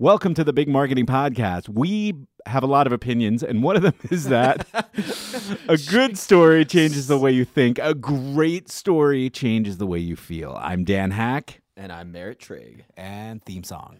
Welcome to the Big Marketing Podcast. We have a lot of opinions, and one of them is that a good story changes the way you think, a great story changes the way you feel. I'm Dan Hack. And I'm Merritt Trigg. And theme song.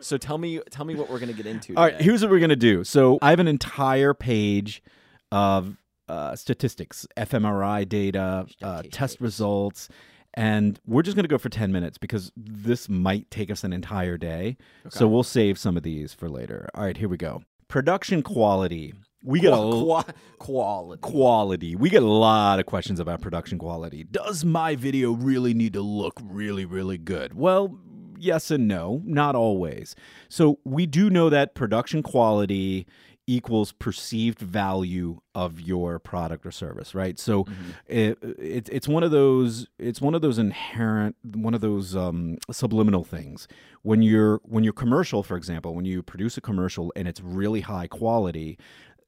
So tell me, tell me what we're gonna get into. All right, today. here's what we're going to do. So I have an entire page of uh, statistics, fMRI data, uh, test results, and we're just going to go for 10 minutes because this might take us an entire day. So we'll save some of these for later. All right, here we go. Production quality. We get a qua- quality. quality. We get a lot of questions about production quality. Does my video really need to look really, really good? Well, yes and no, not always. So we do know that production quality equals perceived value of your product or service, right? So it, it, it's one of those it's one of those inherent one of those um, subliminal things when you're when you're commercial, for example, when you produce a commercial and it's really high quality,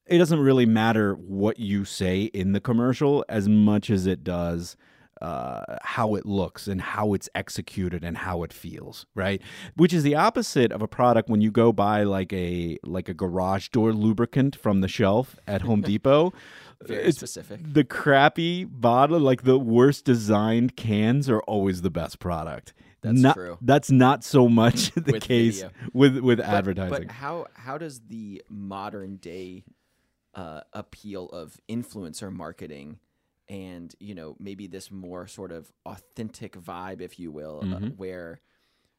it doesn't really matter what you say in the commercial as much as it does uh, how it looks and how it's executed and how it feels, right? Which is the opposite of a product when you go buy like a like a garage door lubricant from the shelf at Home Depot. Very It's- specific. The crappy bottle, like the worst designed cans, are always the best product. That's Not- true. That's not so much the With case video. with with But- advertising. But how how does the modern day uh, appeal of influencer marketing and you know maybe this more sort of authentic vibe, if you will, uh, Mhm. where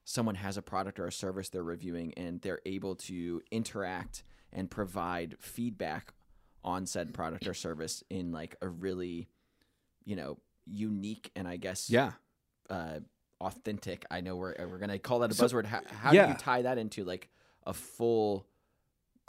someone has a product or a service they're reviewing and they're able to interact and provide feedback on said product or service in like a really you know unique and I guess yeah. uh, authentic. I know we're we're gonna call that a So- buzzword. How, how do you tie that into like a full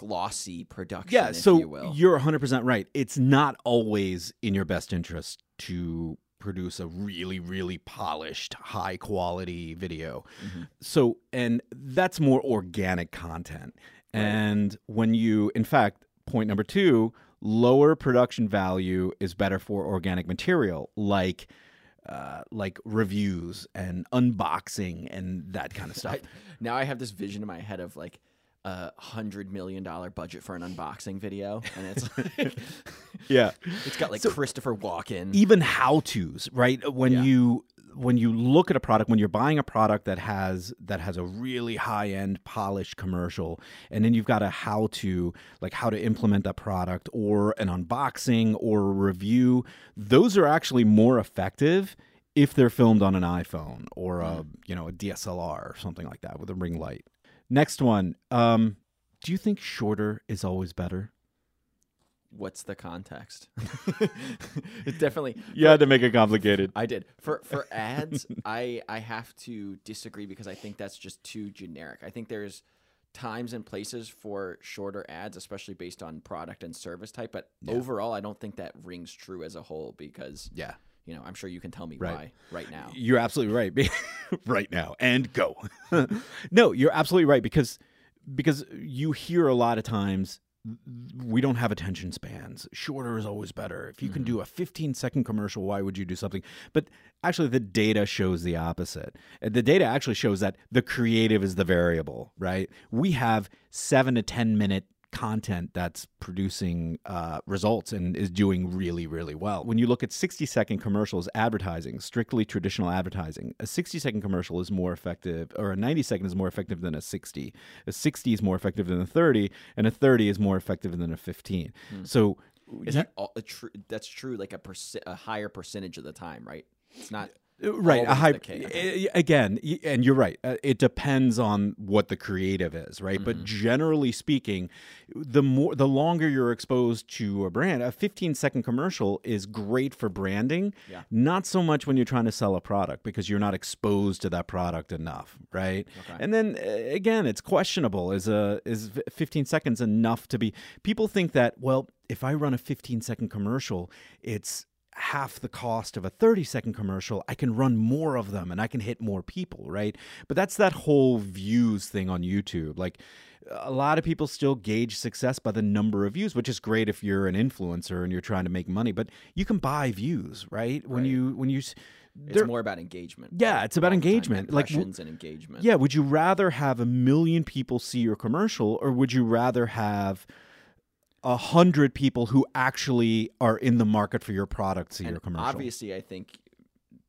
glossy production? Yeah, so you you're 100% right. It's not always in your best interest to produce a really really polished high quality video. Mhm. So and that's more organic content. Right. And when you in fact point number 2, lower production value is better for organic material like uh, like reviews and unboxing and that kind of stuff. I- now I have this vision in my head of like a hundred million dollar budget for an unboxing video, and it's like, yeah. it's got like So- Christopher Walken. even how to's right when Yeah. you when you look at a product when you're buying a product that has that has a really high end polished commercial and then you've got a how to like how to implement that product or an unboxing or a review those are actually more effective if they're filmed on an iphone or a mm. you know a dslr or something like that with a ring light next one um do you think shorter is always better What's the context? it's definitely you had to make it complicated I did for for ads. I I have to disagree because I think that's just too generic. I think there's times and places for shorter ads, especially based on product and service type. But Yeah. overall, I don't think that rings true as a whole because yeah you know I'm sure you can tell me Right. why right now. You're absolutely right. right now and go. no, you're absolutely right because because you hear a lot of times we don't have attention spans. Shorter is always better. If you can mm-hmm. do a 15 second commercial, why would you do something? But actually the data shows the opposite. The data actually shows that the creative is the variable, right? We have 7 to 10 minute content that's producing uh, results and is doing really, really well. When you look at 60 second commercials, advertising, strictly traditional advertising, a 60 second commercial is more effective, or a 90 second is more effective than a 60. A 60 is more effective than a 30, and a 30 is more effective than a 15. So, Is you- that all a true? That's true. Like a perc- a higher percentage of the time, right? It's not right a always high the case. again and you're right uh, it depends on what the creative is right Mm-hmm. but generally speaking the more the longer you're exposed to a brand a 15 second commercial is great for branding Yeah. not so much when you're trying to sell a product because you're not exposed to that product enough right Okay. and then uh, again it's questionable is a is 15 seconds enough to be people think that well if i run a 15 second commercial it's half the cost of a 30 second commercial, I can run more of them and I can hit more people, right? But that's that whole views thing on YouTube. Like a lot of people still gauge success by the number of views, which is great if you're an influencer and you're trying to make money, but you can buy views, right? When Right. you when you It's more about engagement. Yeah, it's about time, engagement. Like, and engagement. Yeah, would you rather have a million people see your commercial or would you rather have a hundred people who actually are in the market for your product see and your commercial? obviously, I think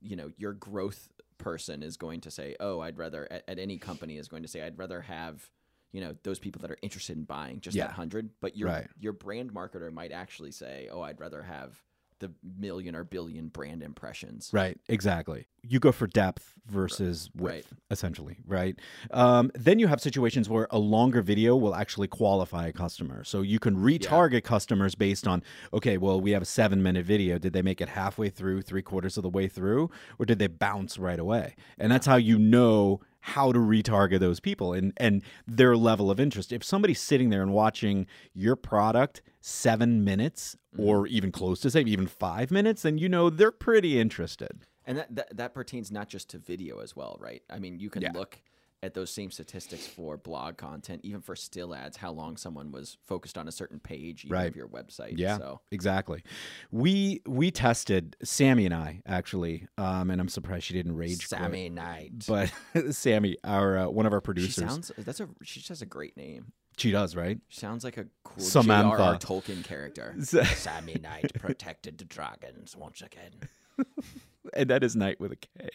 you know your growth person is going to say, "Oh, I'd rather." At, at any company is going to say, "I'd rather have." You know those people that are interested in buying just Yeah. that hundred, but your Right. your brand marketer might actually say, "Oh, I'd rather have the million or billion brand impressions." Right, exactly. You go for depth versus width, Right. essentially, right? Um, then you have situations where a longer video will actually qualify a customer. So you can retarget customers based on, okay, well, we have a seven minute video. Did they make it halfway through, three quarters of the way through, or did they bounce right away? And that's how you know how to retarget those people and and their level of interest. If somebody's sitting there and watching your product seven minutes mm-hmm. or even close to say even five minutes, then you know they're pretty interested. And that, that that pertains not just to video as well, right? I mean, you can Yeah. look at those same statistics for blog content, even for still ads, how long someone was focused on a certain page even Right. of your website. Yeah, So exactly. We we tested Sammy and I actually, um, and I'm surprised she didn't rage quit. Sammy Knight. But Sammy, our uh, one of our she producers, sounds that's a she just has a great name. she does right. She sounds like a cool Samantha. Tolkien character. Sammy Knight protected the dragons once again. and that is Knight with a K.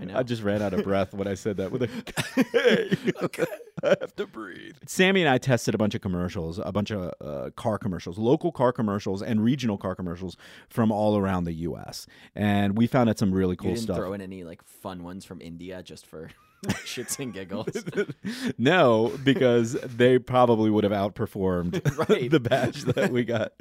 I know. I just ran out of breath when I said that with a K. I have to breathe. Sammy and I tested a bunch of commercials, a bunch of uh, car commercials, local car commercials, and regional car commercials from all around the U.S. And we found out some really you cool didn't stuff. throw in any like fun ones from India just for shits and giggles. no, because they probably would have outperformed Right. the batch that we got.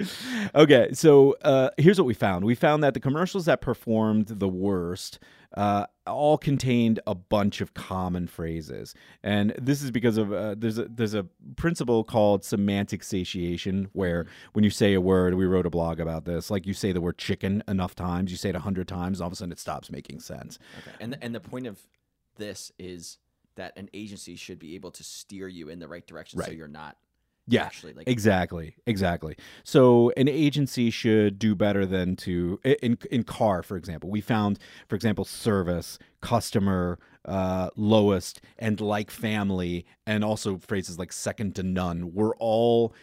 Okay, so uh, here's what we found. We found that the commercials that performed the worst uh, all contained a bunch of common phrases, and this is because of uh, there's a there's a principle called semantic satiation, where when you say a word, we wrote a blog about this. Like you say the word chicken enough times, you say it a hundred times, all of a sudden it stops making sense. Okay. And the, and the point of this is that an agency should be able to steer you in the right direction so you're not Yeah, actually like Exactly, exactly. So an agency should do better than to in in car, for example. We found, for example, service, customer, uh, lowest, and like family, and also phrases like second to none were all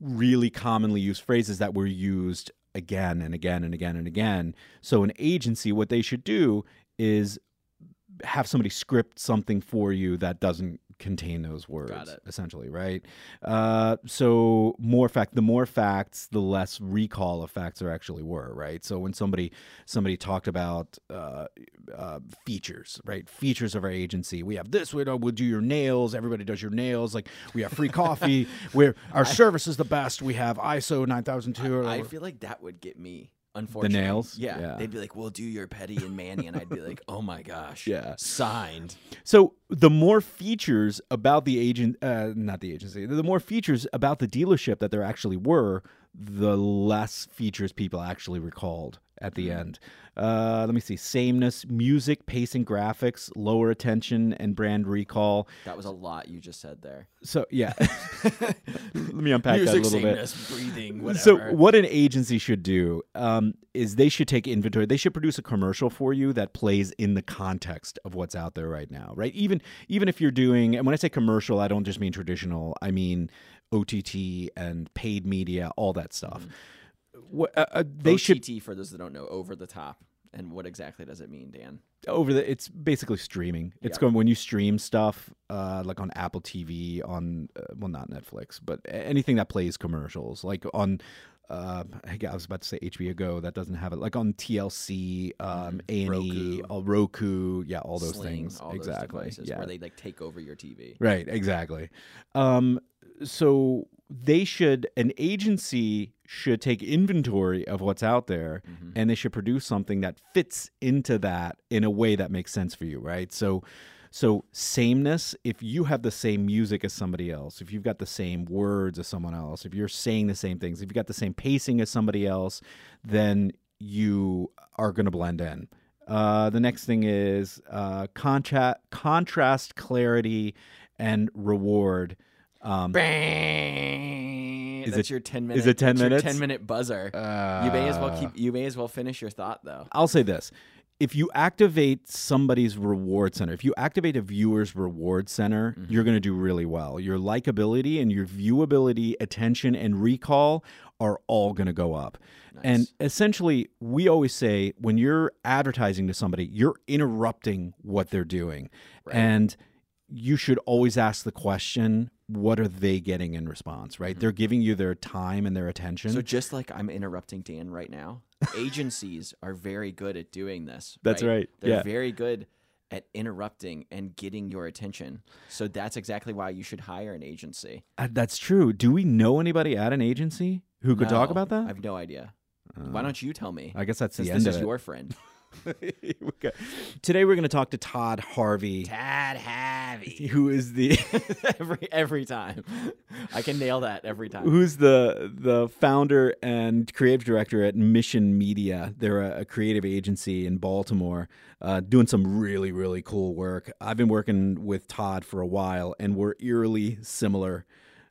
really commonly used phrases that were used again and again and again and again. So an agency, what they should do is have somebody script something for you that doesn't contain those words essentially right? Uh, so more fact the more facts the less recall of facts there actually were right? So when somebody somebody talked about uh, uh, features right? Features of our agency. We have this we do we'll do your nails everybody does your nails like we have free coffee where our service is the best we have iso 9002 or I feel like that would get me. Unfortunately, The nails? Yeah. Yeah. they'd be like, "We'll do your petty and manny," and I'd be like, "Oh my gosh, Yeah. signed." So the more features about the agent, uh, not the agency, the more features about the dealership that there actually were, the less features people actually recalled at the end. Uh, let me see: sameness, music, pacing, graphics, lower attention, and brand recall. That was a lot you just said there. So yeah, let me unpack that a Music, little bit. breathing, whatever. So, what an agency should do um, is they should take inventory. They should produce a commercial for you that plays in the context of what's out there right now, right? Even even if you're doing, and when I say commercial, I don't just mean traditional. I mean OTT and paid media, all that stuff. What, uh, uh, they OTT, should for those that don't know, over the top. And what exactly does it mean, Dan? over the. It's basically streaming. It's Yeah. going when you stream stuff, uh, like on Apple TV, on uh, well, not Netflix, but anything that plays commercials, like on. Uh, I was about to say HBO Go. That doesn't have it. Like on TLC, um, A and E, Roku. Roku, yeah, all those Sling, things. all exactly. devices yeah. where they like take over your TV. Right, exactly. Um, so they should an agency should take inventory of what's out there Mm-hmm. and they should produce something that fits into that in a way that makes sense for you, right? So so sameness, if you have the same music as somebody else, if you've got the same words as someone else, if you're saying the same things, if you've got the same pacing as somebody else, then you are going to blend in. Uh, the next thing is uh, contra- contrast, clarity, and reward. Um, Is it- your ten minute? is it 10 that's your minutes? Ten minute buzzer. you may as well keep. You may as well finish your thought though. I'll say this. if you activate somebody's reward center, if you activate a viewer's reward center, Mm-hmm. you're going to do really well. Your likability and your viewability, attention, and recall are all going to go up. And essentially, we always say when you're advertising to somebody, you're interrupting what they're doing. Right. And you should always ask the question, what are they getting in response, right? They're giving you their time and their attention. Mm-hmm. So just like I'm interrupting Dan right now, agencies are very good at doing this. That's right, They're yeah. very good at interrupting and getting your attention. So that's exactly why you should hire an agency. Uh, that's true. Do we know anybody at an agency who could talk about that? I have no idea. why don't you tell me? I guess that's since the end this of is it. your friend. Okay. Today we're going to talk to Todd Harvey, Todd Harvey. who is the every every time. I can nail that every time. who's the the founder and creative director at Mission Media. They're a, a creative agency in Baltimore, uh, doing some really really cool work. I've been working with Todd for a while, and we're eerily similar.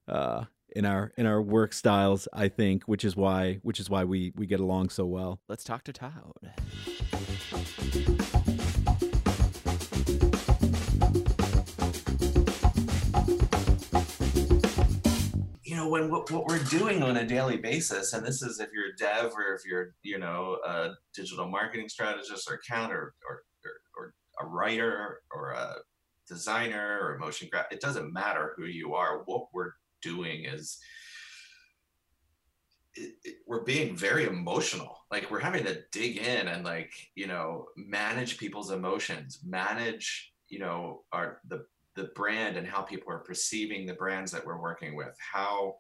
Uh, in our in our work styles, I think, which is why which is why we we get along so well. Let's talk to Todd. you know when what, what we're doing on a daily basis and this is if you're a dev or if you're you know a digital marketing strategist or account or or, or, or a writer or a designer or a motion graphic, it doesn't matter who you are what we're doing is it, it- we're being very emotional like we're having to dig in and like you know manage people's emotions manage you know our the the brand and how people are perceiving the brands that we're working with, how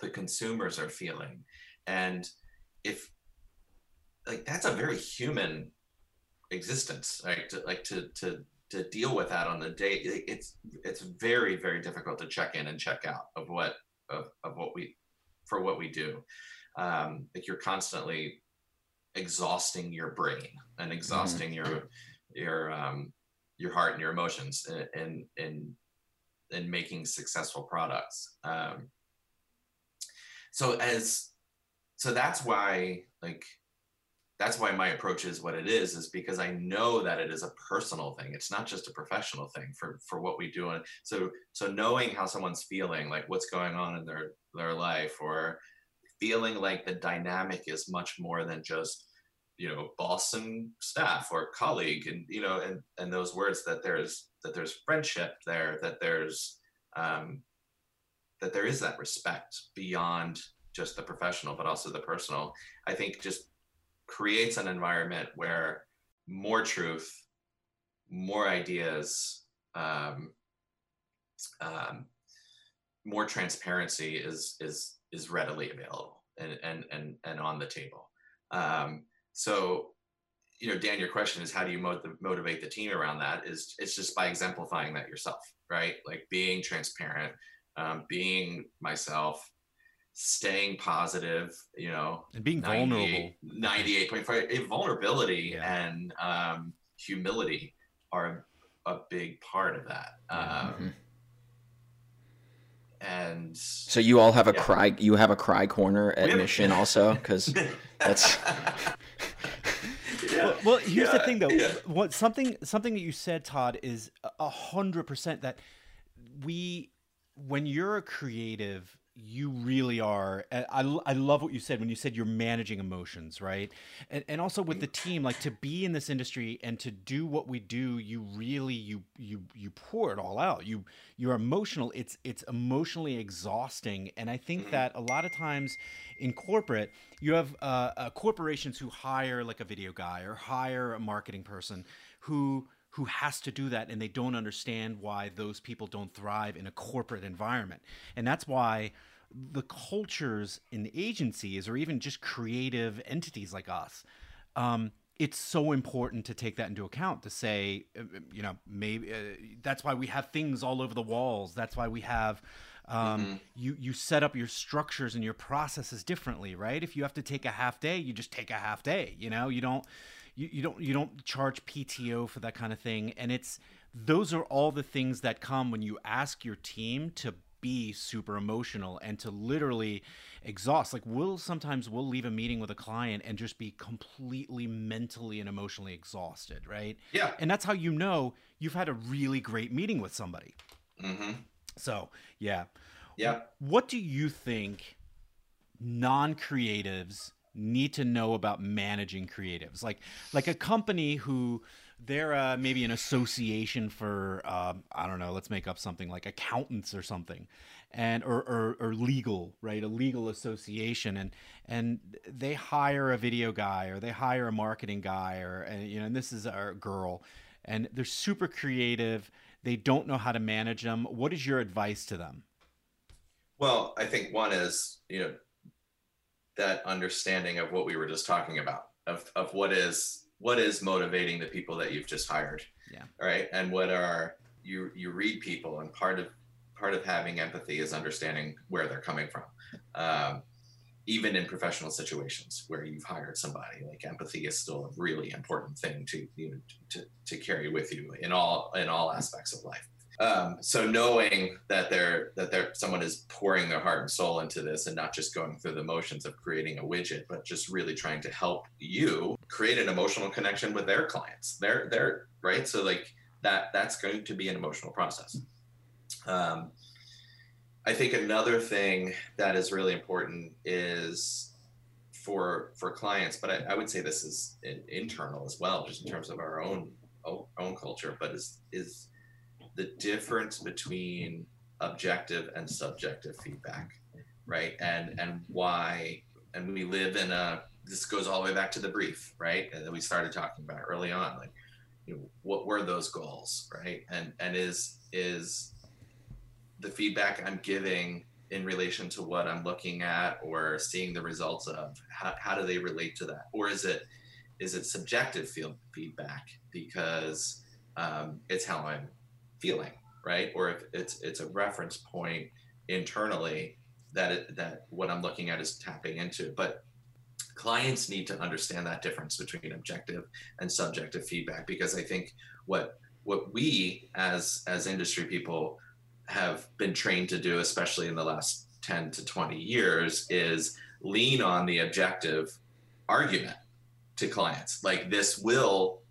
the consumers are feeling. And if like that's a very human existence, right? To, like to to to deal with that on the day, it's it's very, very difficult to check in and check out of what of, of what we for what we do. Um, like you're constantly exhausting your brain and exhausting your your um your heart and your emotions and and in making successful products um so as so that's why like that's why my approach is what it is is because i know that it is a personal thing. It's not just a professional thing for for what we do. And so so knowing how someone's feeling like what's going on in their their life or feeling like the dynamic is much more than just you know boss and staff or colleague and you know and and those words that there's that there's friendship there that there's um that there is that respect beyond just the professional but also the personal. I think just creates an environment where more truth more ideas um, um, more transparency is is is readily available and and and, and on the table. Um, so you know dan your question is how do you motiv- motivate the team around that is it's just by exemplifying that yourself right? Like being transparent um, being myself staying positive you know And being vulnerable. 98.5 vulnerability Yeah. and um, humility are a big part of that um, Mhm. and So you all have a Yeah. cry. You have a cry corner at have- Mission also, because That's- yeah. Well, well, here's the thing, though. yeah. What something something that you said, Todd, is a- a hundred percent that we, when you're a creative, you really are. I, I, love what you said when you said you're managing emotions, right? And and also with the team, like to be in this industry and to do what we do, you really you you you pour it all out. You you're emotional. It's it's emotionally exhausting, and I think that a lot of times in corporate, you have uh, uh, corporations who hire like a video guy or hire a marketing person who who has to do that and they don't understand why those people don't thrive in a corporate environment. And that's why the cultures in agencies or even just creative entities like us um, it's so important to take that into account to say uh, you know maybe uh, that's why we have things all over the walls. That's why we have um, you you set up your structures and your processes differently right? If you have to take a half day you just take a half day you know? You don't you, you don't you don't charge pto for that kind of thing and it's those are all the things that come when you ask your team to be super emotional and to literally exhaust. Like we'll sometimes we'll leave a meeting with a client and just be completely mentally and emotionally exhausted, right? Yeah. And that's how you know you've had a really great meeting with somebody. Mm-hmm. So, yeah. Yeah. What do you think non-creatives need to know about managing creatives? Like like a company who they're uh, maybe an association for um, I don't know. Let's make up something like accountants or something, and or, or or legal, right? A legal association, and and they hire a video guy or they hire a marketing guy or and, you know, and this is our girl, and they're super creative. They don't know how to manage them. What is your advice to them? Well, I think one is, you know, that understanding of what we were just talking about of, of what is what is motivating the people that you've just hired. Yeah. Right. And what are you you read people and part of part of having empathy is understanding where they're coming from. Um, even in professional situations where you've hired somebody, like empathy is still a really important thing to you know, to, to carry with you in all in all aspects of life. Um, so knowing that they're that they're someone is pouring their heart and soul into this and not just going through the motions of creating a widget, but just really trying to help you create an emotional connection with their clients. They're they're right. So like that that's going to be an emotional process. Um, I think another thing that is really important is for for clients, but I, I would say this is internal as well, just in terms of our own own culture, but is is the difference between objective and subjective feedback, right? And and why and we live in a this goes all the way back to the brief, right? That we started talking about early on, like you know, what were those goals, right? And and is is the feedback I'm giving in relation to what I'm looking at or seeing the results of how, how do they relate to that or is it is it subjective field feedback because um, it's how I'm feeling right or if it's it's a reference point internally that it, that what I'm looking at is tapping into but clients need to understand that difference between objective and subjective feedback because I think what what we as as industry people have been trained to do, especially in the last 10 to 20 years, is lean on the objective argument to clients. Like this will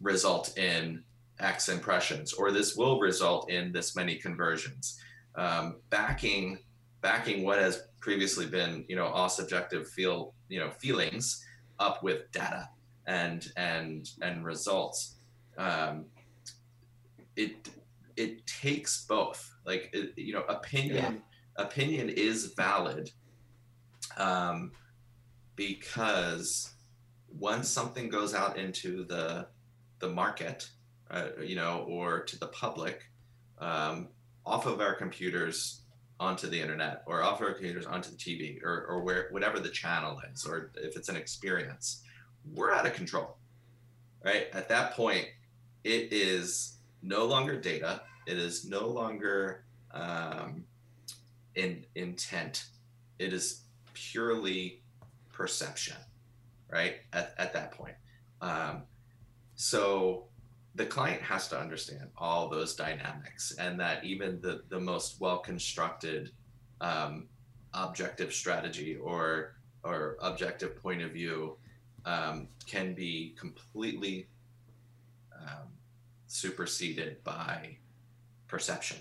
result in X impressions, or this will result in this many conversions. Um, backing backing what has previously been, you know, all subjective feel, you know, feelings up with data and and and results. Um, it it takes both like you know opinion yeah. opinion is valid um, because once something goes out into the the market uh, you know or to the public um, off of our computers onto the internet or off our computers onto the tv or, or where whatever the channel is or if it's an experience we're out of control right at that point it is no longer data it is no longer um, in intent. It is purely perception, right? At, at that point. Um, so the client has to understand all those dynamics and that even the, the most well constructed um, objective strategy or or objective point of view um, can be completely um, superseded by perception.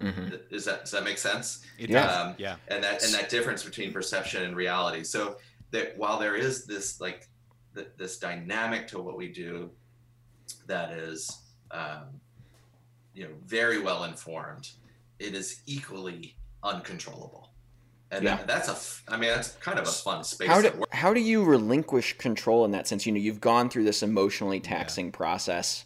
Mm-hmm. Does that does that make sense? It yeah. Um, yeah. And that and that difference between perception and reality. So that while there is this like th- this dynamic to what we do, that is, um, you know, very well informed, it is equally uncontrollable. And yeah. that's a, I mean, that's kind of a fun space. How do, how do you relinquish control in that sense? You know, you've gone through this emotionally taxing yeah. process.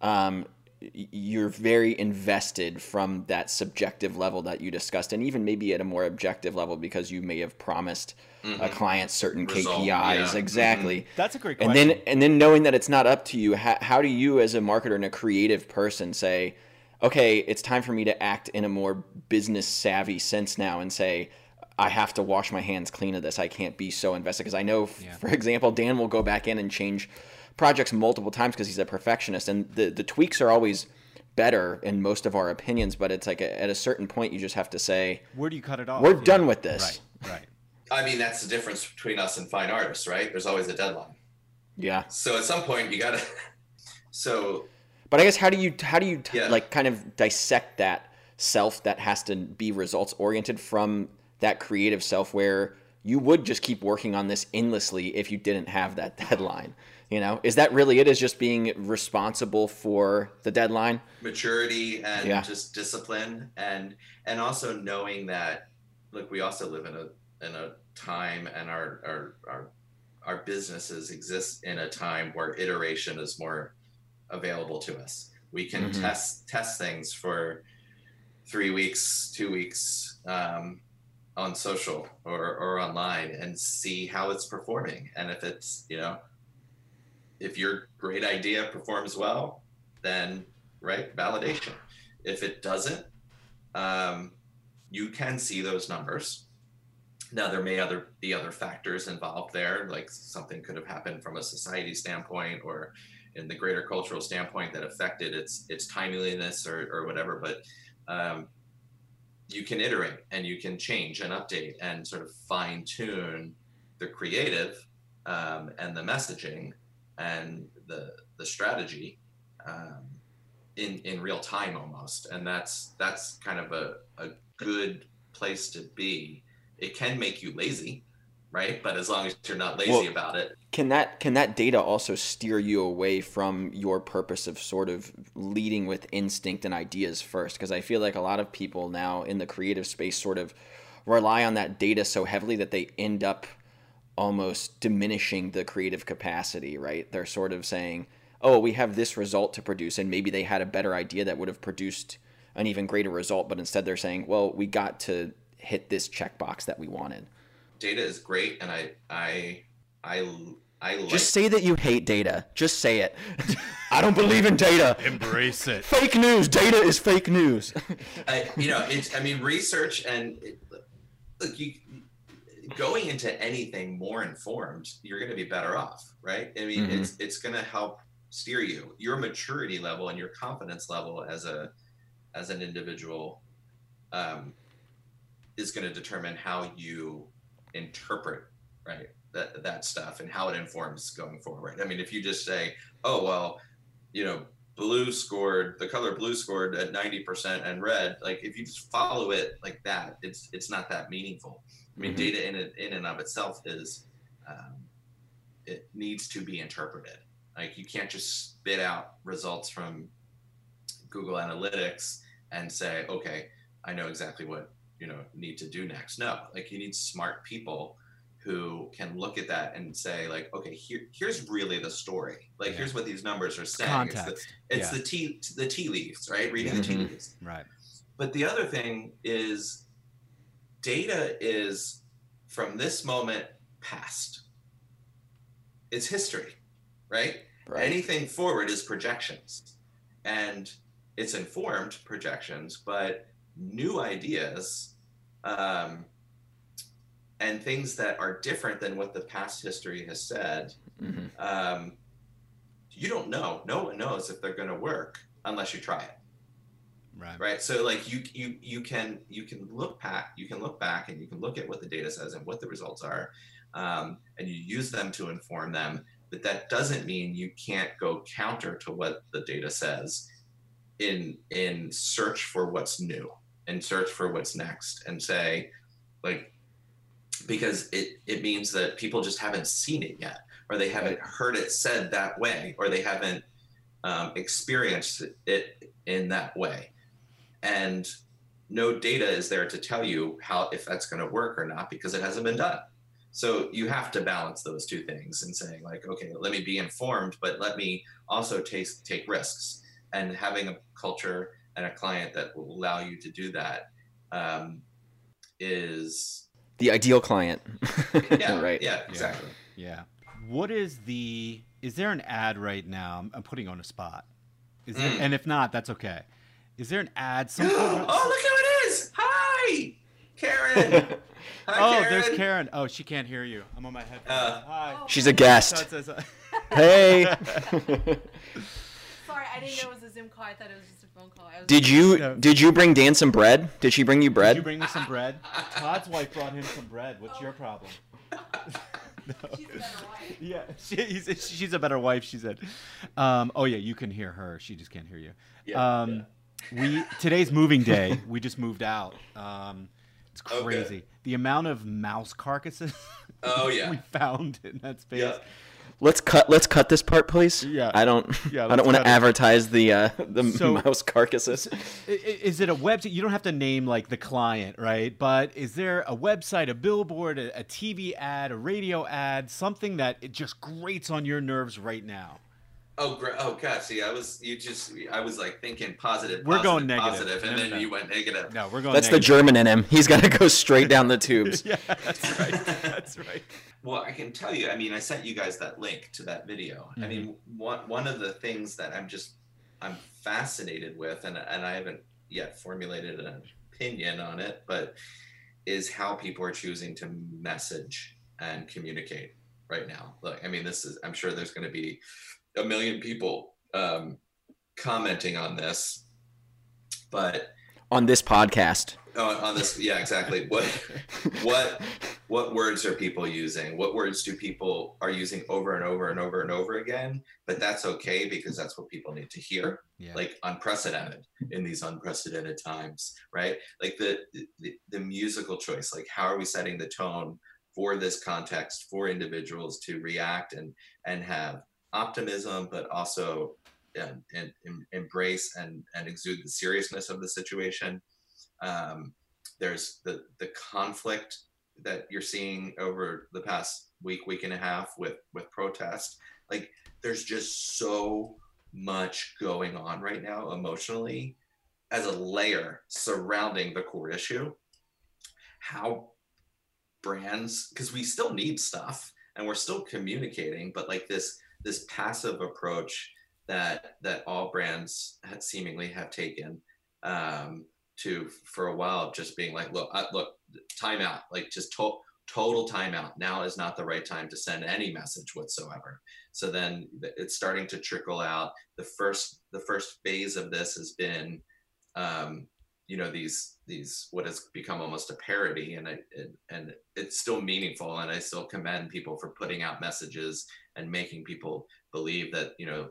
Um, you're very invested from that subjective level that you discussed and even maybe at a more objective level because you may have promised mm-hmm. a client certain Result, KPIs yeah. exactly mm-hmm. that's a great question. and then and then knowing that it's not up to you how, how do you as a marketer and a creative person say okay it's time for me to act in a more business savvy sense now and say I have to wash my hands clean of this. I can't be so invested because I know, yeah. for example, Dan will go back in and change projects multiple times because he's a perfectionist, and the the tweaks are always better in most of our opinions, but it's like a, at a certain point you just have to say Where do you cut it off? we're Yeah. done with this. Right, right. I mean, that's the difference between us and fine artists, right? There's always a deadline. Yeah. So at some point, you gotta. So But I guess how do you how do you Yeah. like kind of dissect that self that has to be results oriented from that creative self where you would just keep working on this endlessly if you didn't have that deadline. You know, is that really it? Is just being responsible for the deadline? maturity and Yeah. just discipline and and also knowing that look we also live in a in a time and our our our, our businesses exist in a time where iteration is more available to us we can Mhm. test test things for three weeks two weeks um, on social or, or online and see how it's performing and if it's you know if your great idea performs well then right validation. If it doesn't um, you can see those numbers. Now there may other be other factors involved there like something could have happened from a society standpoint or in the greater cultural standpoint that affected its its timeliness or, or whatever but um, you can iterate and you can change and update and sort of fine tune the creative um, and the messaging and the the strategy um, in in real time almost. And that's that's kind of a, a good place to be. It can make you lazy right? But as long as you're not lazy Well- about it. Can that can that data also steer you away from your purpose of sort of leading with instinct and ideas first? Because I feel like a lot of people now in the creative space sort of rely on that data so heavily that they end up almost diminishing the creative capacity, right? They're sort of saying, "Oh, we have this result to produce," and maybe they had a better idea that would have produced an even greater result, but instead they're saying, "Well, we got to hit this checkbox that we wanted." data is great and i i i i like Just say that you hate data. Just say it. I don't believe in data. Embrace it. Fake news. Data is fake news. I, you know, it's, I mean, research and it, look, you going into anything more informed, you're going to be better off, right? I mean, Mhm. it's it's going to help steer you. Your maturity level and your confidence level as a as an individual um, is going to determine how you interpret, right? That that stuff and how it informs going forward. I mean, if you just say, "Oh well," you know, blue scored the color blue scored at 90% and red like if you just follow it like that it's it's not that meaningful. I mean Mhm. data in it in and of itself is um, it needs to be interpreted. Like you can't just spit out results from google analytics and say okay i know exactly what you know need to do next. No like you need smart people who can look at that and say like okay here here's really the story like Yeah. here's what these numbers are saying It's the- Context. it's Yeah. the tea the tea leaves right reading the tea Mhm. leaves Right. but the other thing is data is from this moment past it's history right Right. anything forward is projections and it's informed projections but new ideas um, and things that are different than what the past history has said Mhm. um, you don't know no one knows if they're going to work unless you try it Right. right so like you you you can you can look back you can look back and you can look at what the data says and what the results are um, and you use them to inform them but that doesn't mean you can't go counter to what the data says in in search for what's new and search for what's next and say like because it it means that people just haven't seen it yet or they haven't heard it said that way or they haven't um, experienced it in that way. And no data is there to tell you how if that's going to work or not because it hasn't been done. So you have to balance those two things and saying like okay let me be informed but let me also take take risks. And having a culture and a client that will allow you to do that um, is The ideal client. yeah right. yeah exactly Yeah. What is the? Is there an ad right now? I'm, I'm putting on a spot. Is there? Mm. And if not, that's okay. Is there an ad? Some oh look who it is hi karen Hi, oh, karen. there's Karen. Oh, she can't hear you. I'm on my headphones. Uh, Hi. She's a guest. So it says, hey. Sorry, I didn't know it was a Zoom call. I thought it was just a phone call. I was Did you No. did you bring Dan some bread? Did she bring you bread? Did you bring me some bread? Todd's wife brought him some bread. What's your problem? She's a better wife. Yeah, she, she's a better wife. She said. Um, oh yeah, you can hear her. She just can't hear you. Yeah, um, We today's moving day. We just moved out. Um, it's Okay. crazy. The amount of mouse carcasses Oh yeah. we found in that space. Yeah. Let's cut let's cut this part, please. Yeah. I don't Yeah, I don't want to advertise the uh, the So- mouse carcasses. Is it a website? You don't have to name like the client, right? But is there a website, a billboard, a, a TV ad, a radio ad, something that it just grates on your nerves right now? Oh, gra- oh God! See, I was you just I was like thinking positive. We're going positive, negative. positive, and No, then no, no. you went negative. No, we're going. That's the. German in him. He's got to go straight down the tubes. yeah, that's right. That's right. Well, I can tell you. I mean, I sent you guys that link to that video. I mean, mm-hmm. one one of the things that I'm just I'm fascinated with, and and I haven't yet formulated an opinion on it, but is how people are choosing to message and communicate right now. Look, I mean, this is I'm sure there's going to be a million people um, commenting on this, but On this podcast. on, on this, yeah, exactly. What what what words are people using what words do people are using over and over and over and over again but that's okay because that's what people need to hear Yeah. like unprecedented in these unprecedented times right like the, the the musical choice like how are we setting the tone for this context for individuals to react and and have optimism but also and, and embrace and and exude the seriousness of the situation. Um, there's the the conflict that you're seeing over the past week week and a half with with protest like there's just so much going on right now emotionally as a layer surrounding the core issue. How brands because we still need stuff and we're still communicating but like this this passive approach that that all brands had seemingly have taken um to for a while just being like look uh, look timeout like just to- total timeout now is not the right time to send any message whatsoever. So then it's starting to trickle out. The first the first phase of this has been um you know these these what has become almost a parody and it, it and it's still meaningful and i still commend people for putting out messages and making people believe that you know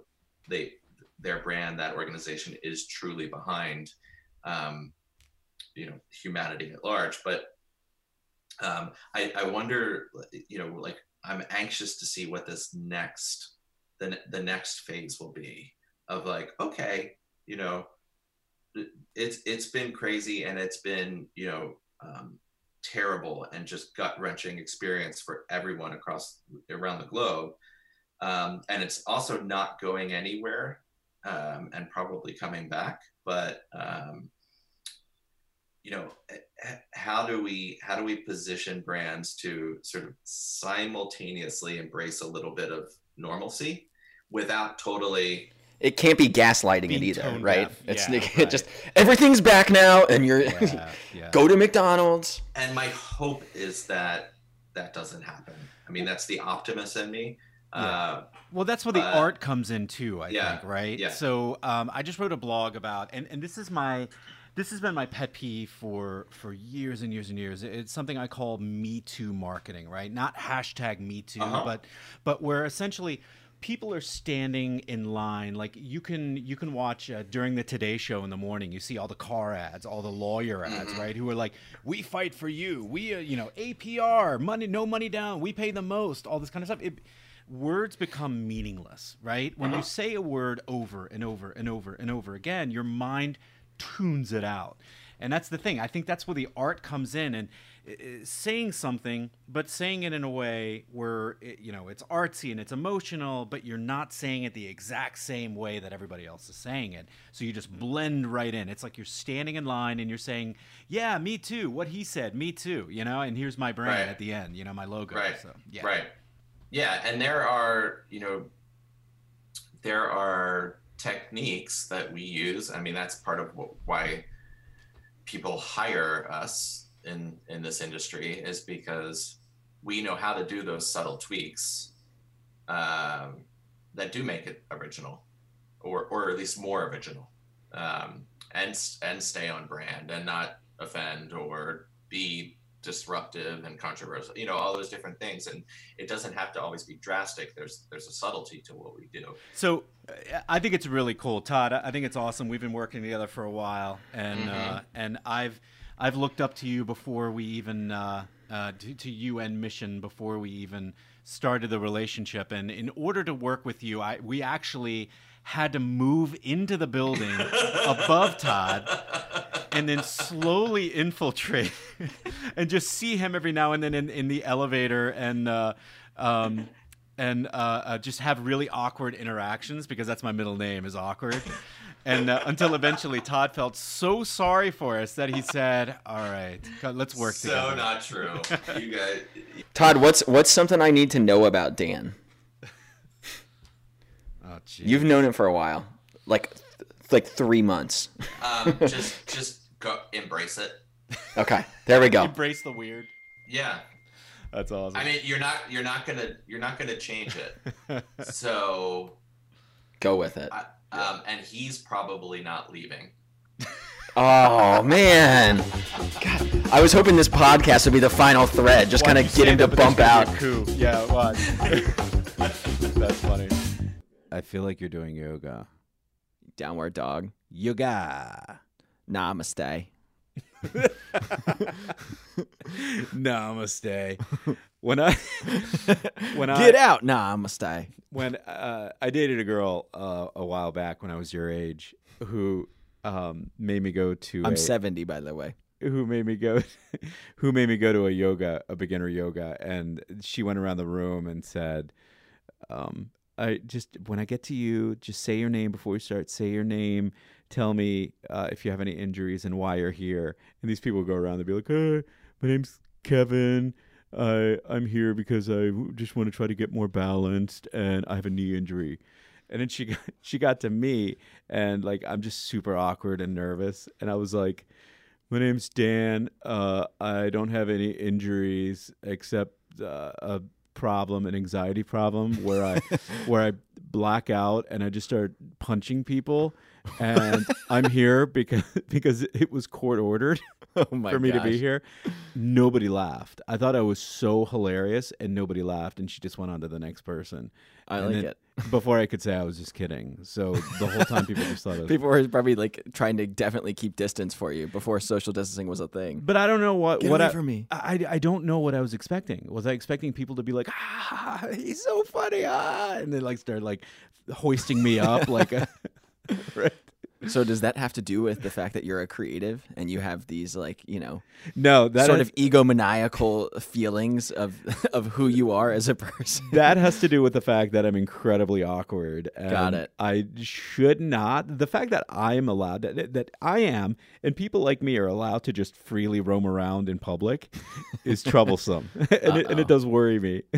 they their brand that organization is truly behind um, you know humanity at large. But um, I, I wonder you know like i'm anxious to see what this next the, the next phase will be of like okay you know it's it's been crazy and it's been you know um, terrible and just gut wrenching experience for everyone across around the globe. Um, and it's also not going anywhere um, and probably coming back but um, you know how do we how do we position brands to sort of simultaneously embrace a little bit of normalcy without totally It can't be gaslighting it either, right? deaf. It's Yeah, it right. just everything's back now, and you're Yeah, yeah. go to McDonald's. and my hope is that that doesn't happen i mean that's the optimist in me uh, Well, that's where the Uh, art comes in too. I yeah, think, right? yeah. So um, I just wrote a blog about, and, and this is my, this has been my pet peeve for for years and years and years. It's something I call Me Too marketing, right? Not hashtag Me Too, Uh-huh. but but where essentially people are standing in line like you can you can watch uh, during the today show in the morning you see all the car ads all the lawyer ads Mm-hmm. right who are like we fight for you. We uh, you know apr money no money down. We pay the most all this kind of stuff. It, words become meaningless right? When you say a word over and over and over and over again your mind tunes it out and that's the thing i think that's where the art comes in and uh, uh, saying something but saying it in a way where it, you know it's artsy and it's emotional but you're not saying it the exact same way that everybody else is saying it so you just blend right in it's like you're standing in line and you're saying yeah me too what he said me too you know and here's my brand Right. at the end you know my logo Right. so yeah Right. Yeah, and there are, you know, there are techniques that we use. I mean, that's part of wh- why people hire us in in this industry is because we know how to do those subtle tweaks um, that do make it original, or or at least more original. um, and and stay on brand and not offend or be disruptive and controversial. You know, all those different things, and it doesn't have to always be drastic. There's there's a subtlety to what we do. So uh, I think it's really cool, Todd. I think it's awesome. We've been working together for a while, and Mhm. uh, and I've I've looked up to you before we even uh, uh, to, to you and Mission before we even started the relationship. And in order to work with you, I we actually had to move into the building above Todd and then slowly infiltrate and just see him every now and then in, in the elevator and uh, um, and uh, uh, just have really awkward interactions because that's my middle name is awkward and uh, until eventually todd felt so sorry for us that he said all right let's work so together not true. You guys, Todd, what's what's something I need to know about Dan? oh. You've known him for a while, like th- like three months. um, just just go embrace it. Okay, there we go. embrace the weird Yeah, that's awesome I mean, you're not you're not gonna you're not gonna change it. So, Go with it. I- um, and he's probably not leaving. Oh man, God, I was hoping this podcast would be the final thread, just kind of get him to up and there's bump out. be a coup. yeah watch that's funny i feel like you're doing yoga Downward dog. yoga Namaste. Namaste. When I when I Get out. Nah, I out. Namaste. when uh, I dated a girl uh, a while back when I was your age who um, made me go to I'm a, 70, by the way. who made me go who made me go to a yoga a beginner yoga and she went around the room and said um, I just when I get to you just say your name before we start say your name tell me uh, if you have any injuries and why you're here. And these people go around and be like hey, my name's Kevin. I I'm here because I just want to try to get more balanced and I have a knee injury. And then she got, she got to me and like I'm just super awkward and nervous. And I was like my name's Dan. Uh, I don't have any injuries except uh, a problem, an anxiety problem, where I where I black out and I just start punching people. And I'm here because because it was court ordered Oh my for me to be here. Nobody laughed. I thought I was so hilarious, and nobody laughed. And she just went on to the next person. I And like it. Before I could say I was just kidding. So the whole time people just thought it was People were probably like trying to definitely keep distance for you before social distancing was a thing. But I don't know what Get what away I, from me. I I don't know what I was expecting. Was I expecting people to be like, ah, he's so funny, ah, and then like start like hoisting me up like a. right? So does that have to do with the fact that you're a creative and you have these like you know No, that sort has, of egomaniacal feelings of of who you are as a person? that has to do with the fact that I'm incredibly awkward. And Got it. I should not. The fact that I am allowed that that I am, and people like me are allowed to just freely roam around in public, is troublesome, and, it, and it does worry me.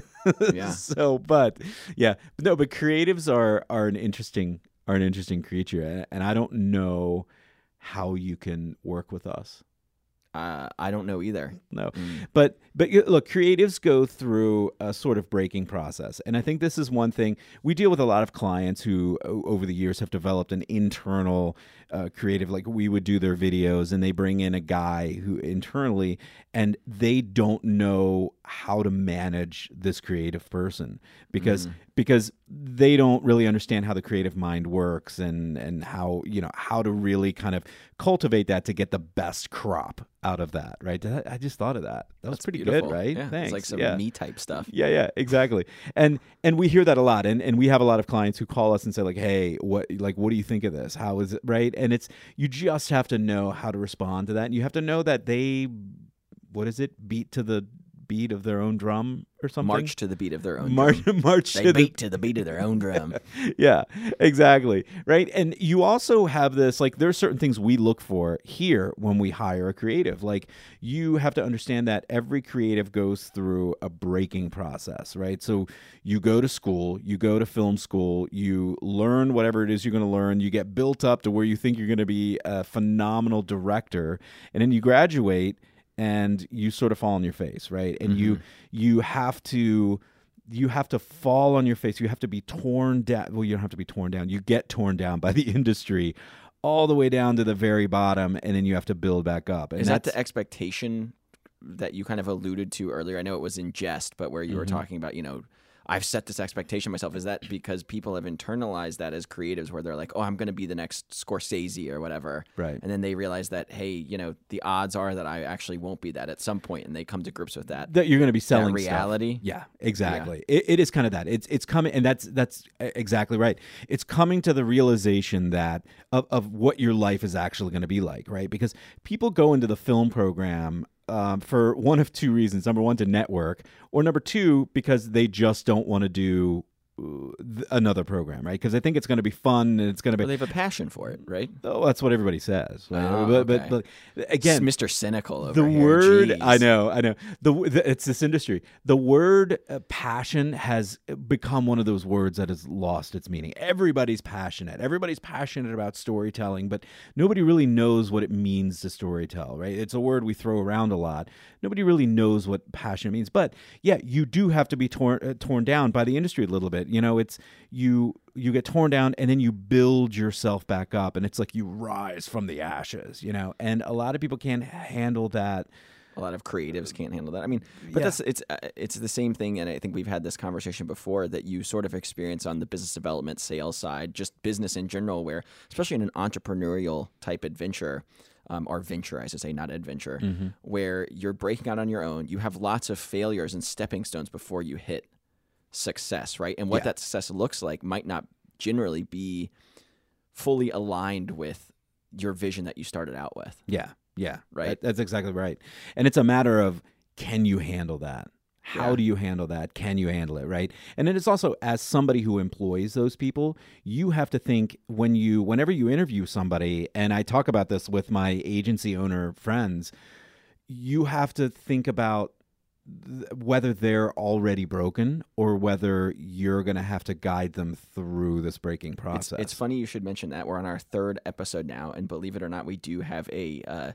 Yeah. so, but yeah, no, but creatives are are an interesting are an interesting creature, and- I don't know how you can work with us. Uh, I don't know either. No, Mm. but but look, creatives go through a sort of breaking process, and I think this is one thing we deal with. A lot of clients who, over the years, have developed an internal uh, creative. Like we would do their videos, and they bring in a guy who internally, and they don't know how to manage this creative person because because they don't really understand how the creative mind works and and how you know how to really kind of cultivate that to get the best crop out of that right i just thought of that that was pretty beautiful. good right Yeah, thanks It's like some yeah. me type stuff. yeah yeah exactly and and we hear that a lot and and we have a lot of clients who call us and say like hey what like what do you think of this how is it right and it's you just have to know how to respond to that and you have to know that they what is it beat to the beat of their own drum or something March to the beat of their own. march drum. march They to the beat to the beat of their own drum. yeah, exactly. Right. And you also have this like, there are certain things we look for here when we hire a creative. Like, you have to understand that every creative goes through a breaking process, right? So, you go to school, you go to film school, you learn whatever it is you're going to learn, you get built up to where you think you're going to be a phenomenal director, and then you graduate and you sort of fall on your face, right? And you you have to you have to fall on your face. You have to be torn down. Well, you don't have to be torn down. You get torn down by the industry all the way down to the very bottom, and then you have to build back up. And Is that the expectation that you kind of alluded to earlier? I know it was in jest, but where you were Mm-hmm. talking about, you know, I've set this expectation myself. Is that because people have internalized that as creatives, where they're like, "Oh, I'm going to be the next Scorsese or whatever," Right. And then they realize that, hey, you know, the odds are that I actually won't be that at some point, and they come to grips with that. that you're going to be selling stuff. reality? Yeah, exactly. It, it is kind of that. It's it's coming, and that's that's exactly right. It's coming to the realization that of of what your life is actually going to be like, right? Because people go into the film program. Um, for one of two reasons: number one, to network, or number two, because they just don't want to do th- another program, right? Because I think it's going to be fun and it's going to be. they have a passion for it, right? Oh, that's what everybody says. right? Oh, but, okay. but but again, It's Mr. Cynical over the here. word i know i know the, the it's this industry the word uh, passion has become one of those words that has lost its meaning everybody's passionate everybody's passionate about storytelling but nobody really knows what it means to storytell right it's a word we throw around a lot nobody really knows what passion means but yeah you do have to be torn uh, torn down by the industry a little bit you know it's you you get torn down and then you build yourself back up and it's like you rise from the ashes you know and a lot of people can't handle that a lot of creatives can't handle that. I mean, but Yeah. that's it's uh, it's the same thing, and I think we've had this conversation before that you sort of experience on the business development sales side, just business in general, where especially in an entrepreneurial type adventure. Um, or venture, I should say, not adventure, Mm-hmm. where you're breaking out on your own. You have lots of failures and stepping stones before you hit success, right? And what Yeah. that success looks like might not generally be fully aligned with your vision that you started out with. Yeah, yeah, Right. That- that's exactly right. And it's a matter of can you handle that? How Yeah. do you handle that? Can you handle it? Right. And then it's also as somebody who employs those people, you have to think when you, whenever you interview somebody, and I talk about this with my agency owner friends, you have to think about whether they're already broken or whether you're going to have to guide them through this breaking process. it's funny you should mention that. We're on our third episode now, and believe it or not, we do have a uh,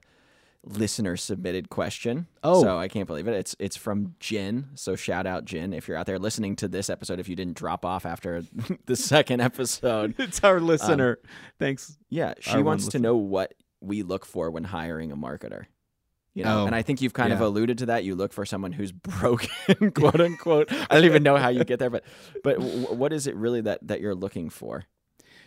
listener submitted question. Oh. so I can't believe it. It's it's from Jen. So shout out Jen if you're out there listening to this episode. If you didn't drop off after the second episode, it's our listener. Thanks. yeah, she wants to know what we look for when hiring a marketer. You know, Oh, and I think you've kind of alluded to that. You look for someone who's broken, quote unquote. I don't even know how you get there, but but w- what is it really that that you're looking for?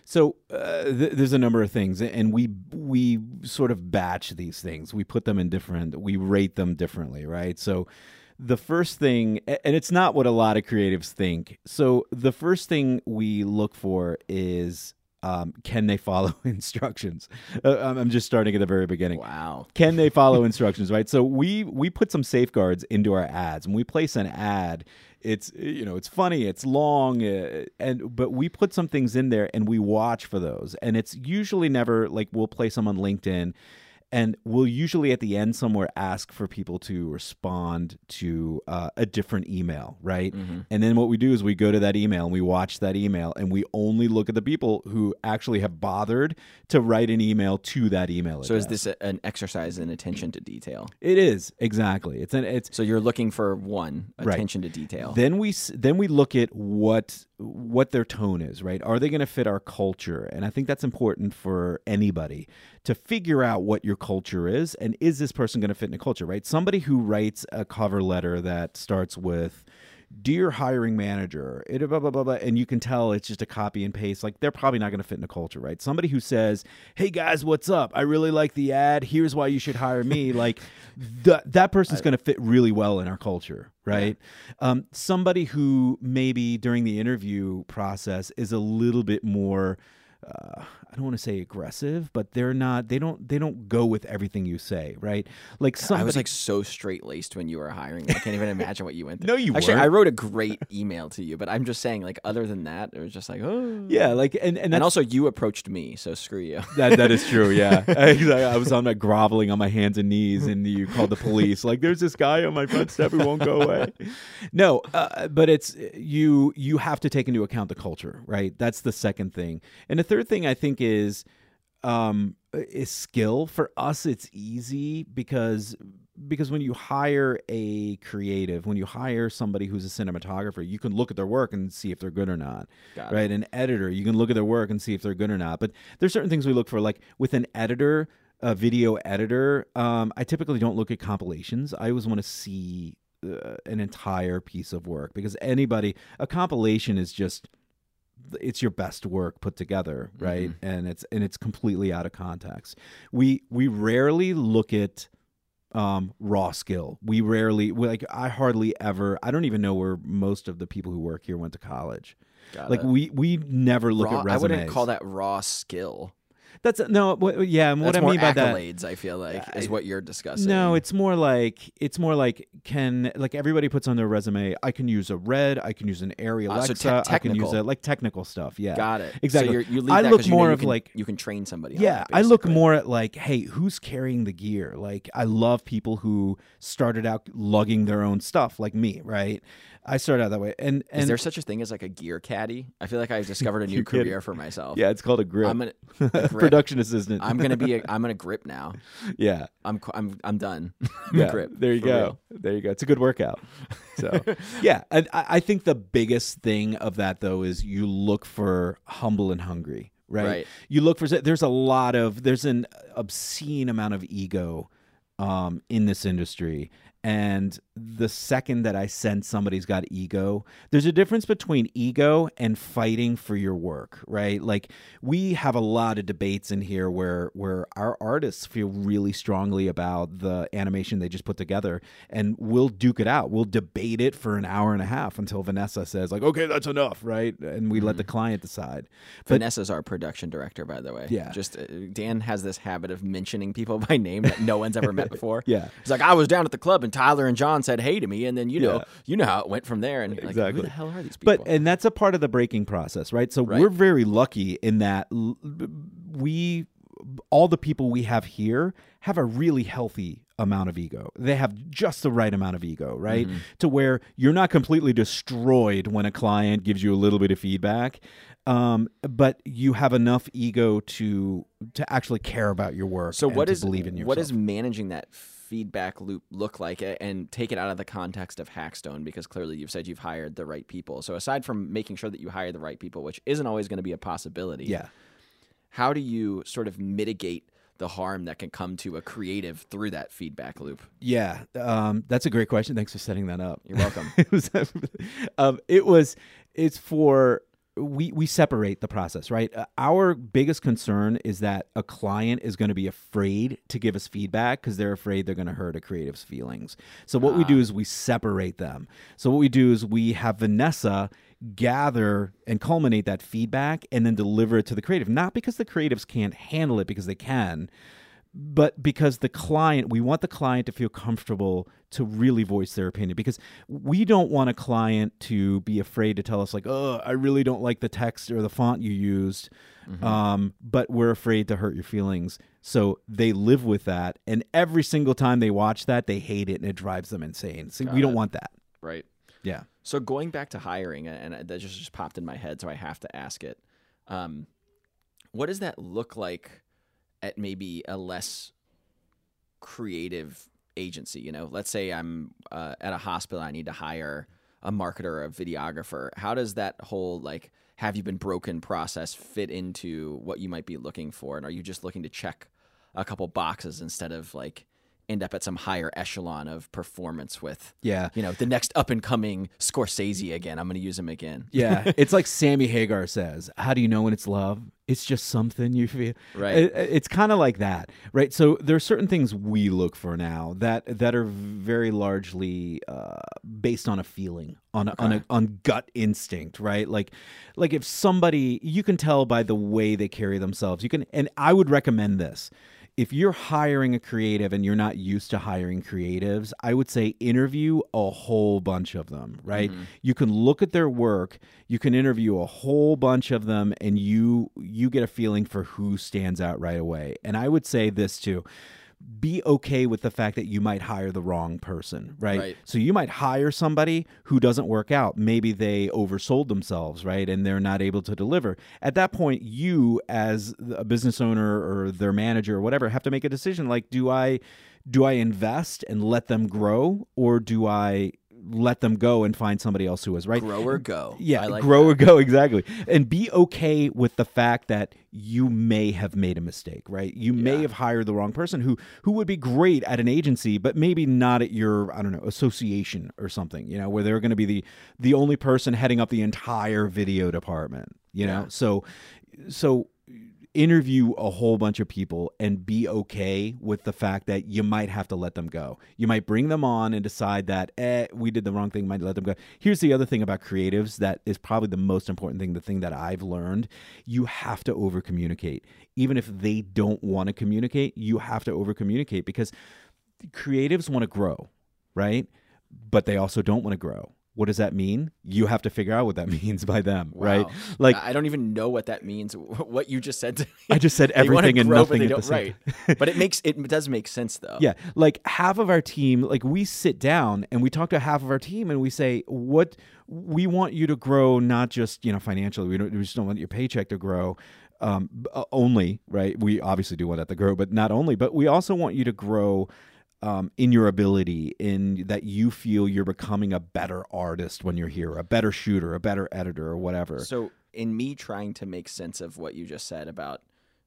So uh, th- there's a number of things, and we we sort of batch these things. We put them in different. We rate them differently, right? So the first thing, and it's not what a lot of creatives think. So the first thing we look for is um, can they follow instructions? Uh, I'm I'm just starting at the very beginning Wow. can they follow instructions right so we we put some safeguards into our ads when we place an ad it's you know it's funny it's long uh, and but we put some things in there and we watch for those and it's usually never like we'll place them on linkedin and we'll usually at the end somewhere ask for people to respond to uh, a different email right Mm-hmm. and then what we do is we go to that email and we watch that email and we only look at the people who actually have bothered to write an email to that email So is this a, an exercise in attention to detail? It is exactly. It's an it's. So you're looking for one Right. attention to detail. Then we then we look at what what their tone is. Right? Are they going to fit our culture? And I think that's important for anybody to figure out what your culture is and is this person going to fit in a culture? Right? Somebody who writes a cover letter that starts with dear hiring manager it, blah, blah, blah, blah, and you can tell it's just a copy and paste like they're probably not going to fit in a culture right? Somebody who says hey guys what's up? I really like the ad. Here's why you should hire me like th- that person's going to fit really well in our culture right? Um, somebody who maybe during the interview process is a little bit more uh, I don't want to say aggressive, but they're not. They don't. They don't go with everything you say, right? Like somebody. I was like so straight laced when you were hiring. I can't even imagine what you went through. No, you Actually, weren't. I wrote a great email to you, but I'm just saying, like, other than that, it was just like, oh. yeah, like and and, And also, you approached me, so screw you. That that is true. Yeah. I was on like groveling on my hands and knees, and you called the police. Like, there's this guy on my front step who won't go away. No, uh, but it's you. You have to take into account the culture, right? That's the second thing, and the third thing I think is um is skill for us it's easy because because when you hire a creative, when you hire somebody who's a cinematographer, you can look at their work and see if they're good or not. Got it. right? An editor, you can look at their work and see if they're good or not. But there's certain things we look for, like with an editor, a video editor. Um, I typically don't look at compilations. I always want to see uh, an entire piece of work because anybody, a compilation is just it's your best work put together right? And it's and it's completely out of context. We we rarely look at um raw skill. We rarely we, like i hardly ever i don't even know where most of the people who work here went to college. Got like it. we we never look Raw- at resumes I wouldn't call that raw skill. That's no what, yeah and what That's i more mean by that accolades. I feel like Yeah, is I- what you're discussing. No, it's more like it's more like can like everybody puts on their resume. I can use a red. I can use an Arri Ah, so te- I can use a like technical stuff. Yeah, got it. exactly. So you're, you leave I that look 'cause you know more you of can- like- you can train somebody. Yeah, it, I look more at like, hey, who's carrying the gear? Like, I love people who started out lugging their own stuff, like me, right? I started out that way, and and Is there such a thing as like a gear caddy? I feel like I've discovered a new career for myself. yeah, it's called a grip. I'm gonna a grip. production assistant. I'm gonna be. A, I'm gonna grip now. yeah, I'm. I'm. I'm done. yeah. grip. There you go. real. There you go. It's a good workout. So yeah, and I, I think the biggest thing of that though is you look for humble and hungry, right? Right. You look for there's a lot of there's an obscene amount of ego um, in this industry. And the second that I sense somebody's got ego, there's a difference between ego and fighting for your work, right? Like we have a lot of debates in here where where our artists feel really strongly about the animation they just put together, and we'll duke it out. We'll debate it for an hour and a half until Vanessa says like, "Okay, that's enough," right? And we let the client decide. But Vanessa's our production director, by the way. Yeah. Just uh, Dan has this habit of mentioning people by name that no one's ever met before. Yeah. He's like, I was down at the club and Tyler and John said hey to me, and then you know, Yeah. you know how it went from there. And you're like, Exactly. who the hell are these people? But and that's a part of the breaking process, right? So Right. we're very lucky in that we all the people we have here have a really healthy amount of ego. They have just the right amount of ego, right? To where you're not completely destroyed when a client gives you a little bit of feedback. Um, but you have enough ego to to actually care about your work. So and what to is believe in yourself. what is managing that feedback loop look like and take it out of the context of Hackstone because clearly you've said you've hired the right people. So aside from making sure that you hire the right people, which isn't always going to be a possibility. yeah. How do you sort of mitigate the harm that can come to a creative through that feedback loop? Yeah, um, that's a great question. Thanks for setting that up. You're welcome. it was, um, it was, it's for we we separate the process, right? Uh, our biggest concern is that a client is going to be afraid to give us feedback because they're afraid they're going to hurt a creative's feelings. So what we do is we separate them. So what we do is we have Vanessa gather and culminate that feedback and then deliver it to the creative. Not because the creatives can't handle it, because they can, but because the client, we want the client to feel comfortable to really voice their opinion because we don't want a client to be afraid to tell us, like, oh, I really don't like the text or the font you used. Um, but we're afraid to hurt your feelings. So they live with that. And every single time they watch that, they hate it and it drives them insane. So we don't want that. right. Yeah. So going back to hiring, and that just, just popped in my head, so I have to ask it. Um, what does that look like at maybe a less creative agency? You know, let's say I'm uh, at a hospital, I need to hire a marketer or a videographer. How does that whole like have you been broken process fit into what you might be looking for? And are you just looking to check a couple boxes instead of like end up at some higher echelon of performance with Yeah. you know, the next up and coming Scorsese again. I'm going to use him again. Yeah, it's like Sammy Hagar says, "How do you know when it's love? It's just something you feel." Right. It- it's kind of like that, right? So there are certain things we look for now that that are very largely uh, based on a feeling, on a, on a, on gut instinct, right? Like, like if somebody you can tell by the way they carry themselves. You can, and I would recommend this. If you're hiring a creative and you're not used to hiring creatives, I would say interview a whole bunch of them, right? Mm-hmm. You can look at their work, you can interview a whole bunch of them and you you get a feeling for who stands out right away. And I would say this too be okay with the fact that you might hire the wrong person, right? Right. So you might hire somebody who doesn't work out. Maybe they oversold themselves, right? And they're not able to deliver. At that point, you as a business owner or their manager or whatever have to make a decision like do I do I invest and let them grow or do I let them go and find somebody else who is right? Grow or go. Yeah, like grow that. or go exactly, and be okay with the fact that you may have made a mistake, right? You may Yeah. have hired the wrong person who who would be great at an agency, but maybe not at your I don't know association or something, you know, where they're going to be the the only person heading up the entire video department, you know. Yeah. So so interview a whole bunch of people and be okay with the fact that you might have to let them go. You might bring them on and decide that, eh, we did the wrong thing, might let them go. Here's the other thing about creatives that is probably the most important thing, the thing that I've learned. You have to over communicate. Even if they don't want to communicate, you have to over communicate because creatives want to grow, right? But they also don't want to grow. What does that mean? You have to figure out what that means by them, right? Like I don't even know what that means. What you just said to me. I just said everything and grow, nothing at the same right. but it makes it does make sense though. Yeah, like half of our team, like we sit down and we talk to half of our team and we say, "What we want you to grow, not just you know financially. We don't. We just don't want your paycheck to grow." Um, only right. We obviously do want that to grow, but not only. But we also want you to grow um, in your ability, in that you feel you're becoming a better artist when you're here, a better shooter, a better editor, or whatever. So in me trying to make sense of what you just said about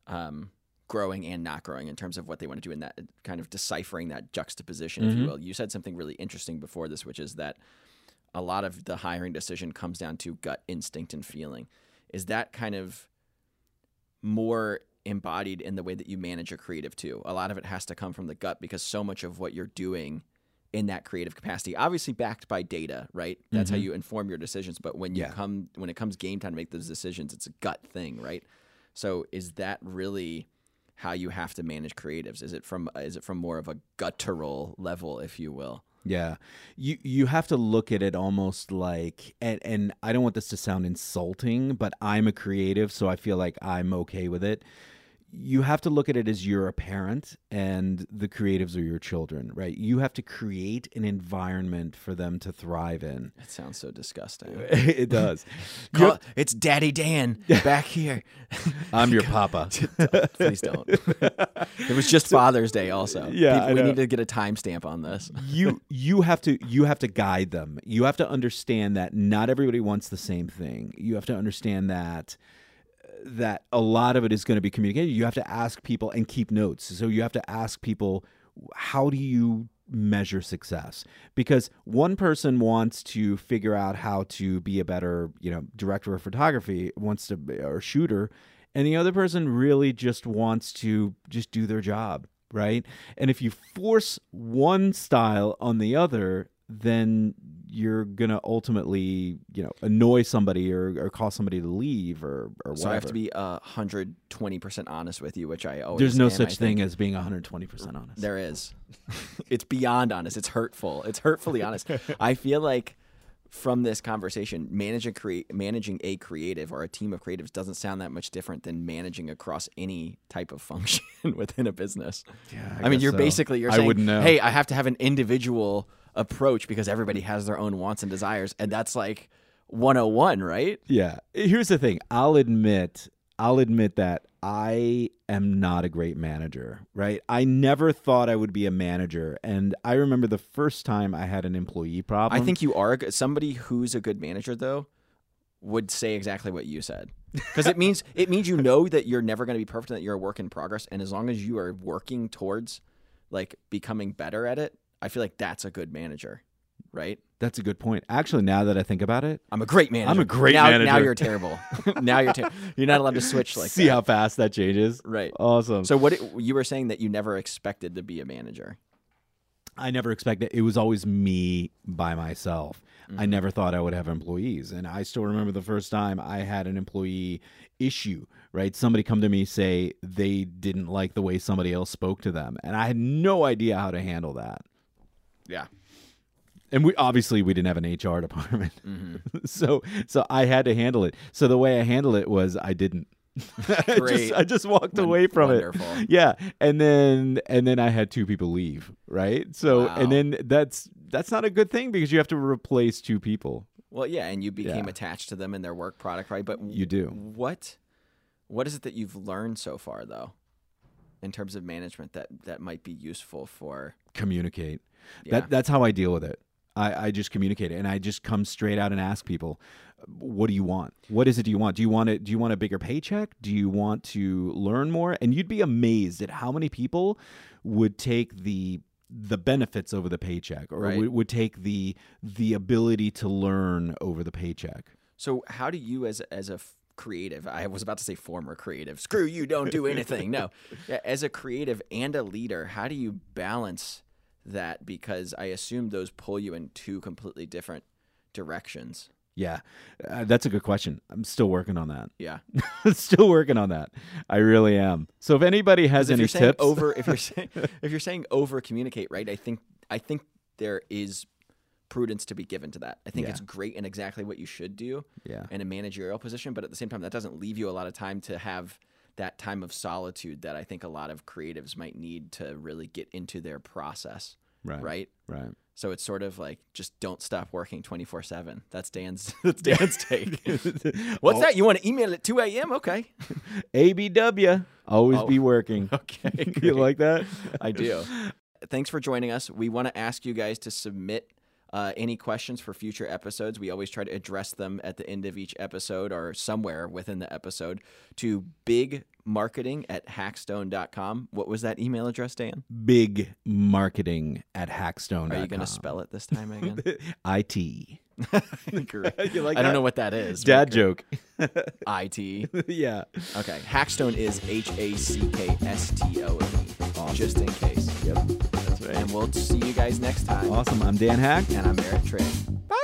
um, growing and not growing in terms of what they want to do in that kind of deciphering that juxtaposition, if you Mhm. will, you said something really interesting before this, which is that a lot of the hiring decision comes down to gut instinct and feeling. Is that kind of more embodied in the way that you manage your creative too? A lot of it has to come from the gut because so much of what you're doing in that creative capacity, obviously backed by data, right? That's how Mhm. you inform your decisions. But when you Yeah. come when it comes game time to make those decisions, it's a gut thing, right? So is that really how you have to manage creatives? Is it from is it from more of a guttural level, if you will? Yeah. You you have to look at it almost like and and I don't want this to sound insulting, but I'm a creative, so I feel like I'm okay with it. You have to look at it as you're a parent and the creatives are your children, right? You have to create an environment for them to thrive in. It sounds so disgusting. it does. Call- it's Daddy Dan back here. I'm your papa. Please don't. it was just Father's Day, also. Yeah, People- we need to get a timestamp on this. you you have to you have to guide them. You have to understand that not everybody wants the same thing. You have to understand that that a lot of it is going to be communicated. You have to ask people and keep notes. So you have to ask people how do you measure success? Because one person wants to figure out how to be a better, you know, director of photography, wants to be, or shooter, and the other person really just wants to just do their job, right? And if you force one style on the other, then you're gonna ultimately, you know, annoy somebody or, or cause somebody to leave or or whatever. So I have to be uh, hundred twenty percent honest with you, which I always. There's no am, I such thing think. as being 120 percent honest. There is. it's beyond honest. It's hurtful. It's hurtfully honest. I feel like from this conversation, managing create managing a creative or a team of creatives doesn't sound that much different than managing across any type of function within a business. Yeah, I, mean, guess you're so. basically you're I saying, wouldn't know. hey, I have to have an individual approach because everybody has their own wants and desires, and that's like 101, right? Yeah. Here's the thing. I'll admit, I'll admit that I am not a great manager, right? I never thought I would be a manager. And I remember the first time I had an employee problem. I think you are a somebody who's a good manager, though, would say exactly what you said because it means it means you know that you're never going to be perfect and that you're a work in progress, and as long as you are working towards like becoming better at it, I feel like that's a good manager, right? that's a good point. Actually, now that I think about it, I'm a great manager. I'm a great now, Now you're terrible. now you're ter- you're not allowed to switch like see that. how fast that changes. right. Awesome. So what it, you were saying that you never expected to be a manager. I never expected it was always me by myself. I Mm-hmm. never thought I would have employees. And I still remember the first time I had an employee issue, right? Somebody come to me say they didn't like the way somebody else spoke to them. And I had no idea how to handle that. Yeah. And we obviously we didn't have an HR department. Mm-hmm. so so I had to handle it. So the way I handled it was I didn't. I just, I just walked away from it. Yeah, and then and then I had two people leave. Right. So Wow. and then that's that's not a good thing because you have to replace two people. Well, yeah, and you became Yeah. attached to them and their work product, right? But You do. What what is it that you've learned so far though? In terms of management that that might be useful for Communicate. Yeah. That that's how I deal with it. I, I just communicate it and I just come straight out and ask people, what do you want? What is it do you want? Do you want it do you want a bigger paycheck? Do you want to learn more? And you'd be amazed at how many people would take the the benefits over the paycheck or Right. would, would take the the ability to learn over the paycheck. So how do you as as a creative, I was about to say former creative. Screw you, don't do anything. no. As a creative and a leader, how do you balance that because I assume those pull you in two completely different directions. Yeah. Uh, that's a good question. I'm still working on that. Yeah. still working on that. I really am. So if anybody has if any tips over if you're saying if you're saying over communicate, right? I think I think there is prudence to be given to that. I think Yeah. it's great and exactly what you should do Yeah. in a managerial position, but at the same time that doesn't leave you a lot of time to have that time of solitude that I think a lot of creatives might need to really get into their process, Right. right? Right. So it's sort of like just don't stop working 24/7. That's Dan's that's Dan's take. What's Oh, that? You want to email at 2 a.m.? Okay. ABW. Always Oh. be working. Okay. you like that? I do. Thanks for joining us. We want to ask you guys to submit uh, any questions for future episodes. We always try to address them at the end of each episode or somewhere within the episode to bigmarketing at hackstone.com. What was that email address, Dan? Big marketing at hackstone. Are you going to spell it this time again? IT. Great. You like I don't know what that is. Dad joke. IT. yeah. Okay. Hackstone is H A C K S T O N E. Just in case. Yep. That's right. And we'll see you guys next time. Awesome. I'm Dan Hack. And I'm Eric Trey. Bye.